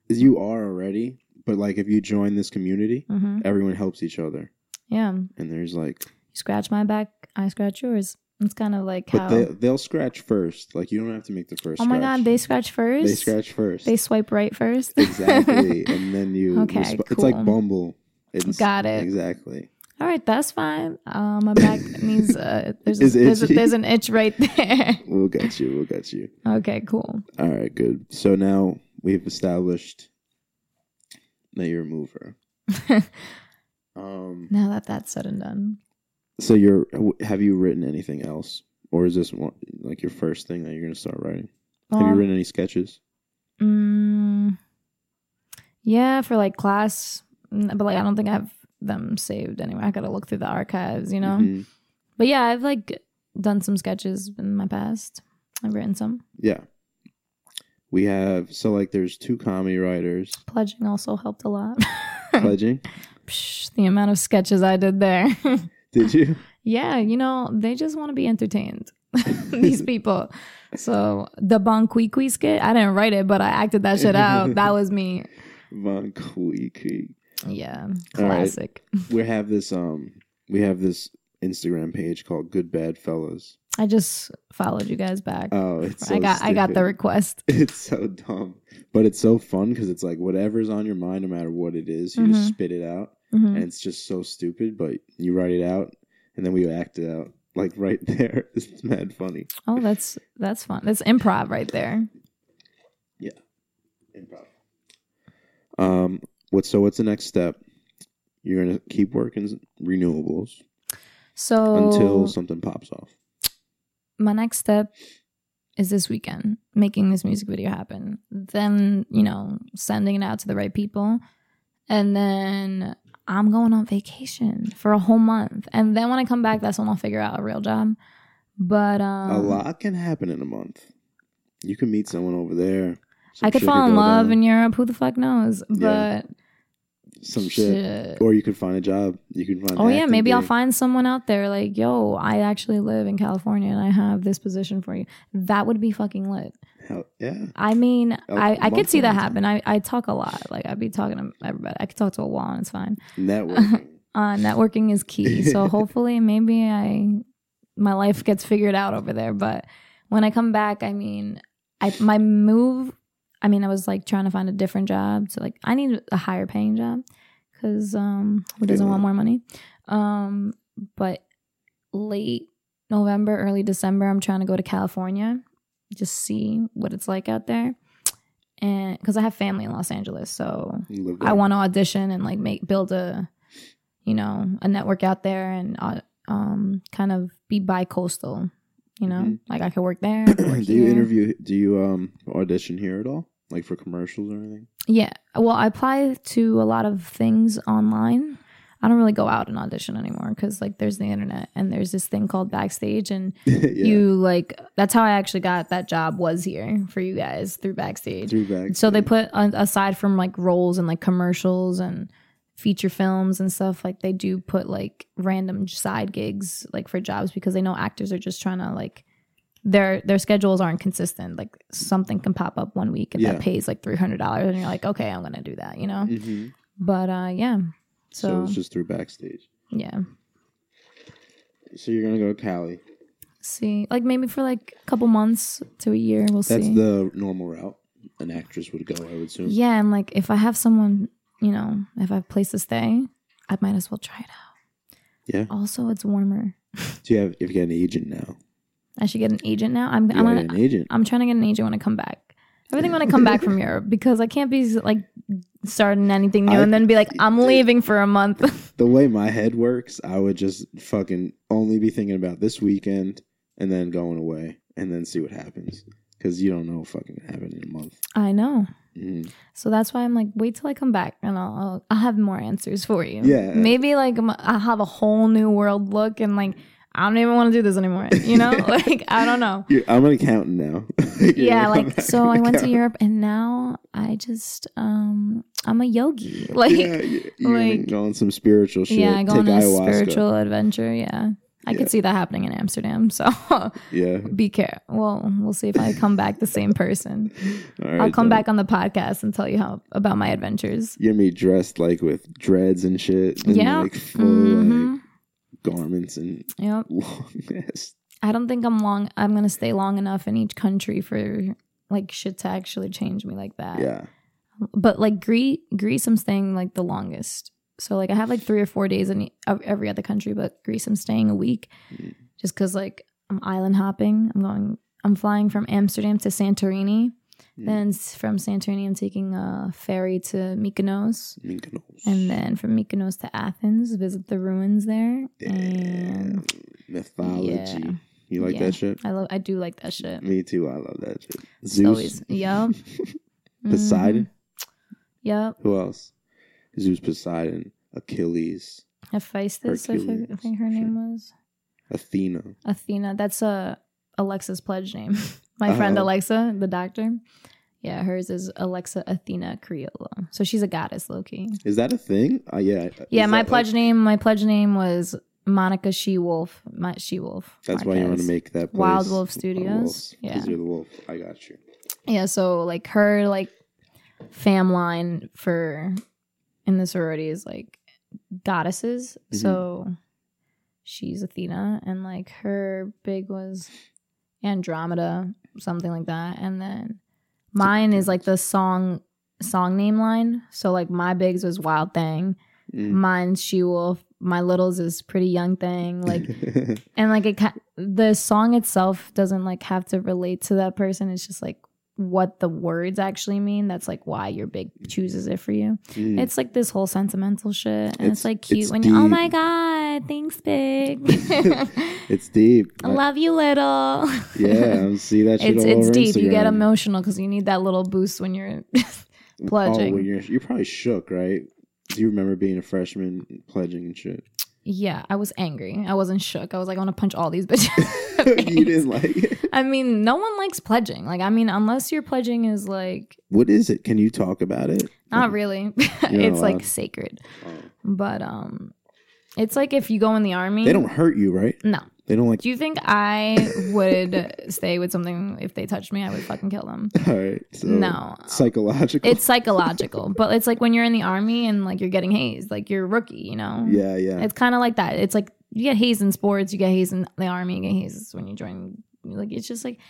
You are already, but like if you join this community, hmm everyone helps each other, Yeah. and there's like, You scratch my back, I scratch yours. It's kind of like but how. they they'll scratch first. Like you don't have to make the first. oh my scratch. god, they scratch first. they scratch first. They swipe right first. exactly, [LAUGHS] and then you. Okay, resp- It's like cool. Bumble. It's, Got it. Exactly. All right, that's fine. Uh, my back [LAUGHS] needs uh, there's a, there's, a, there's an itch right [LAUGHS] there. We'll get you. We'll get you. okay, cool. All right, good. So now we've established that you're a mover. [LAUGHS] Um. Now that that's said and done, So you're. Have you written anything else, or is this one, like your first thing that you're gonna start writing? have you Um, written any sketches? Mm, yeah, for like class, but like I don't think I have them saved anyway. I gotta look through the archives, you know. Mhm. But yeah, I've like done some sketches in my past. I've written some. Yeah. We have so like there's two comedy writers Pledging also helped a lot. [LAUGHS] pledging. Psh, the amount of sketches I did there. [LAUGHS] Did you? yeah, you know, they just want to be entertained. [LAUGHS] These people. So the Bon Qui Qui skit, I didn't write it, but I acted that shit out. That was me. Qui Qui. Yeah, All right. classic. [LAUGHS] We have this um we have this Instagram page called Good Bad Fellas. I just followed you guys back. Oh, it's so I got I got the request. [LAUGHS] It's so dumb, but it's so fun because it's like whatever's on your mind, no matter what it is, you Mhm. just spit it out, Mhm. and it's just so stupid. But you write it out, and then we act it out like [LAUGHS] right there. It's mad funny. Oh, that's that's fun. That's improv right there. Yeah, improv. Um. What's so? What's the next step? You're gonna keep working renewables So until something pops off. my next step is this weekend making this music video happen. Then you know sending it out to the right people, and then I'm going on vacation for a whole month. And then when I come back, that's when I'll figure out a real job. But um, a lot can happen in a month. You can meet someone over there. I could shit fall in love down, in Europe. Who the fuck knows? Yeah. But some shit. Or you could find a job. You can find. Oh yeah, maybe I'll find someone out there like, yo, I actually live in California and I have this position for you. That would be fucking lit. Hell, yeah. I mean, I, I could see that happen. I, I talk a lot. Like I'd be talking to everybody. I could talk to a wall and it's fine. Networking. [LAUGHS] Uh, networking is key. So [LAUGHS] hopefully maybe I my life gets figured out over there. But when I come back, I mean, I my move. I mean, I was like trying to find a different job. So like, I need a higher paying job because um, who doesn't want more money? Um, but late November, early December, I'm trying to go to California, just see what it's like out there. And because I have family in Los Angeles, so I want to audition and like make build a, you know, a network out there and uh, um kind of be bi-coastal. You know, Mhm. like I could work there. Could work [CLEARS THROAT] do you here. interview? Do you um audition here at all? Like for commercials or anything? Yeah. Well, I apply to a lot of things online. I don't really go out and audition anymore because like there's the internet and there's this thing called backstage and [LAUGHS] yeah. you like that's how I actually got that job was here for you guys through backstage. Through back. So they put aside from like roles and like commercials and feature films and stuff like they do put like random side gigs like for jobs because they know actors are just trying to like their their schedules aren't consistent like something can pop up one week and Yeah. that pays like $300 and you're like okay I'm to do that you know Mhm. but uh yeah So, so, it's just through backstage. yeah So you're gonna go to Cali. see like maybe for like a couple months to a year we'll see. That's the normal route an actress would go. I would assume. yeah and like if I have someone you know if I have a place to stay I might as well try it out Yeah. also it's warmer [LAUGHS] Do you have? If you get an agent now, I should get an agent now. I'm you I'm gonna, an agent. I'm trying to get an agent when I come back. Everything when I come back from Europe because I can't be like starting anything new I- and then be like I'm leaving for a month. [LAUGHS] the way my head works, I would just fucking only be thinking about this weekend and then going away and then see what happens because you don't know what fucking happen in a month. I know. Mhm. So that's why I'm like wait till I come back and I'll I'll, I'll have more answers for you. Yeah. Maybe like I'll have a whole new world look and like I don't even want to do this anymore. You know, [LAUGHS] like I don't know. You're, I'm an accountant now. [LAUGHS] Yeah, like so I went to. [LAUGHS] Europe and now I just um I'm a yogi. Like yeah, you- you're like- go on some spiritual shit. yeah, I go take on a ayahuasca. spiritual adventure. Yeah. I Yeah. could see that happening in Amsterdam. So [LAUGHS] Yeah. be careful. Well, we'll see if I come back the same person. [LAUGHS] All right, I'll come back on the podcast and tell you how about my adventures. You're be dressed like with dreads and shit. And Yeah. Like full Mhm. like garments and Yep. [LAUGHS] long ass. I don't think I'm long. I'm gonna stay long enough in each country for like shit to actually change me like that. Yeah. But like Greece, Greece, I'm staying like the longest. So like I have like three or four days in every other country, but Greece, I'm staying a week, Mm. just because like I'm island hopping. I'm going. I'm flying from Amsterdam to Santorini. Mm. Then from Santorini, I'm taking a ferry to Mykonos, Mykonos. and then from Mykonos to Athens, visit the ruins there. Damn. And mythology. Yeah. You like Yeah. that shit? I love. I do like that shit. Me too. I love that shit. Zeus. always- Yup. [LAUGHS] Poseidon. Mhm. Yep. Who else? Zeus, Poseidon, Achilles, Hephaestus, I, think- I think her name was Athena. Athena. That's a Alexa's pledge name. [LAUGHS] My friend Oh. Alexa, the doctor. Yeah, hers is Alexa Athena Creola. So she's a goddess, Loki. Is that a thing? Uh, yeah. Yeah, Is my pledge like- name. My pledge name was Monica She Wolf. My She Wolf. That's why you want to make that place Wild Wolf Studios. Yeah. You're the wolf. I got you. Yeah, so like her like fam line for in the sorority is like goddesses. Mhm. So she's Athena and like her big was Andromeda, something like that. And then mine is like the song song name line. So like my bigs was Wild Thing. Mm. Mine's She Wolf. My littles is Pretty Young Thing. Like [LAUGHS] and like it the song itself doesn't like have to relate to that person it's just like what the words actually mean that's like why your big chooses it for you Mm. it's like this whole sentimental shit and it's, It's- like cute it's when you oh my god thanks big [LAUGHS] it's deep. i [LAUGHS] love you little [LAUGHS] Yeah, I see that shit it's it's deep you get emotional because you need that little boost when you're Oh, pledging when you're you're probably shook, right? Do you remember being a freshman pledging and shit? Yeah i was angry i wasn't shook i was like i want to punch all these bitches [LAUGHS] you didn't like it. i mean no one likes pledging like i mean unless your pledging is like What is it? Can you talk about it? Not really. [LAUGHS] it's like sacred. Oh. But um it's like if you go in the army. They don't hurt you, right? No. They don't like. Do you think I would stay with something if they touched me? I would fucking kill them. [LAUGHS] All right. So No. Psychological. It's psychological, but it's like when you're in the army and like you're getting hazed, like you're a rookie, you know? yeah, yeah. It's kind of like that. It's like you get hazed in sports, you get hazed in the army, you get hazed when you join. Like it's just like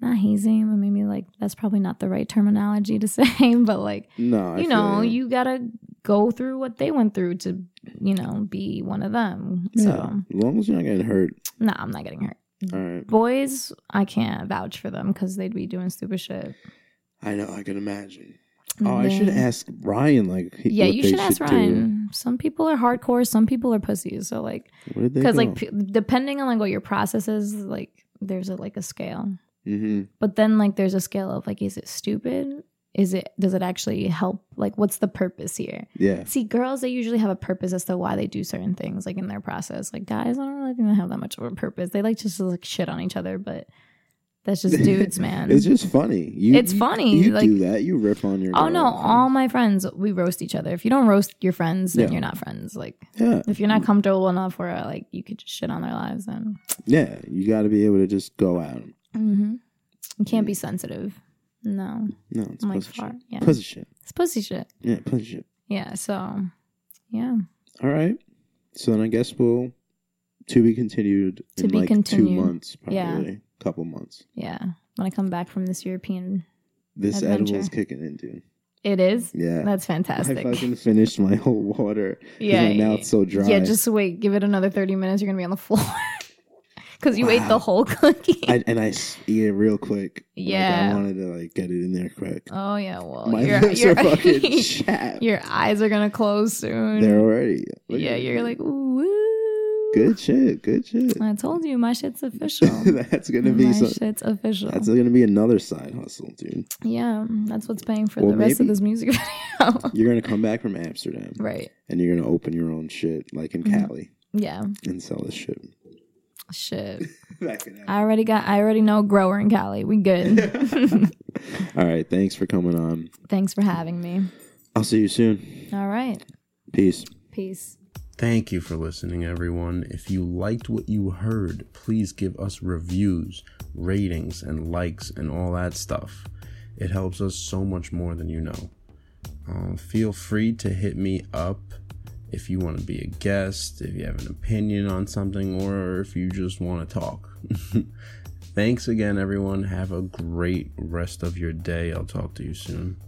not hazing, but maybe like that's probably not the right terminology to [LAUGHS] say, but like no, I you know, you gotta go through what they went through to, you know, be one of them. Yeah. So, As long as you're not getting hurt. no, I'm not getting hurt. All right. Boys, I can't vouch for them because they'd be doing stupid shit. I know. I can imagine. Oh, I should ask Ryan. Like, Yeah, you should ask do. Ryan. Some people are hardcore, some people are pussies. So, like, What did they? because like p- depending on like what your process is, like there's a like a scale. mm-hmm. But then like there's a scale of like, is it stupid? Is it does it actually help? Like, what's the purpose here? Yeah. See, girls, they usually have a purpose as to why they do certain things, like in their process. Like guys, I don't really think they have that much of a purpose. They like just like shit on each other, but that's just [LAUGHS] dudes, man. It's just funny. You, It's you- funny, You like- do that. You rip on your. oh no, girl. all my friends, we roast each other. If you don't roast your friends, then Yeah. you're not friends. Like Yeah. if you're not comfortable enough where like you could just shit on their lives, then Yeah. You got to be able to just go out. mm-hmm. you can't be sensitive. No, No, it's like pussy far. shit. Yeah, Pussy shit. it's pussy shit. Yeah, pussy shit. Yeah, so yeah, All right. So then I guess we'll to be continued To in be like two continued. months, Yeah. probably. Couple months. yeah. When I come back from this European, This Adventure. edible's kicking in, dude. it is. Yeah. That's fantastic. I fucking finished my whole water. Yeah, my mouth's so dry. Yeah, just wait. Give it another 30 minutes. You're going to be on the floor. [LAUGHS] Because you ate the whole cookie. I, and I eat it real quick. Like, Yeah. I wanted to like get it in there quick. oh, yeah. Well, my your, lips your, are fucking [LAUGHS] chapped. your eyes are going to close soon. They're already. look yeah, you're like, ooh. woo. good shit. Good shit. I told you, my shit's official. [LAUGHS] that's gonna be my some, shit's official. That's gonna be another side hustle, dude. yeah, that's what's paying for Well, the rest of this music [LAUGHS] video. You're gonna come back from Amsterdam, right. and you're gonna open your own shit, like in Mhm. Cali, Yeah. and sell this shit. Shit. [LAUGHS] I already got. I already know grower in Cali. We good. [LAUGHS] [LAUGHS] All right. Thanks for coming on. Thanks for having me. I'll see you soon. All right. Peace. Peace. Thank you for listening, everyone. If you liked what you heard, please give us reviews, ratings, and likes, and all that stuff. It helps us so much more than you know. Uh, feel free to hit me up if you want to be a guest, if you have an opinion on something, or if you just want to talk. [LAUGHS] Thanks again, everyone. Have a great rest of your day. I'll talk to you soon.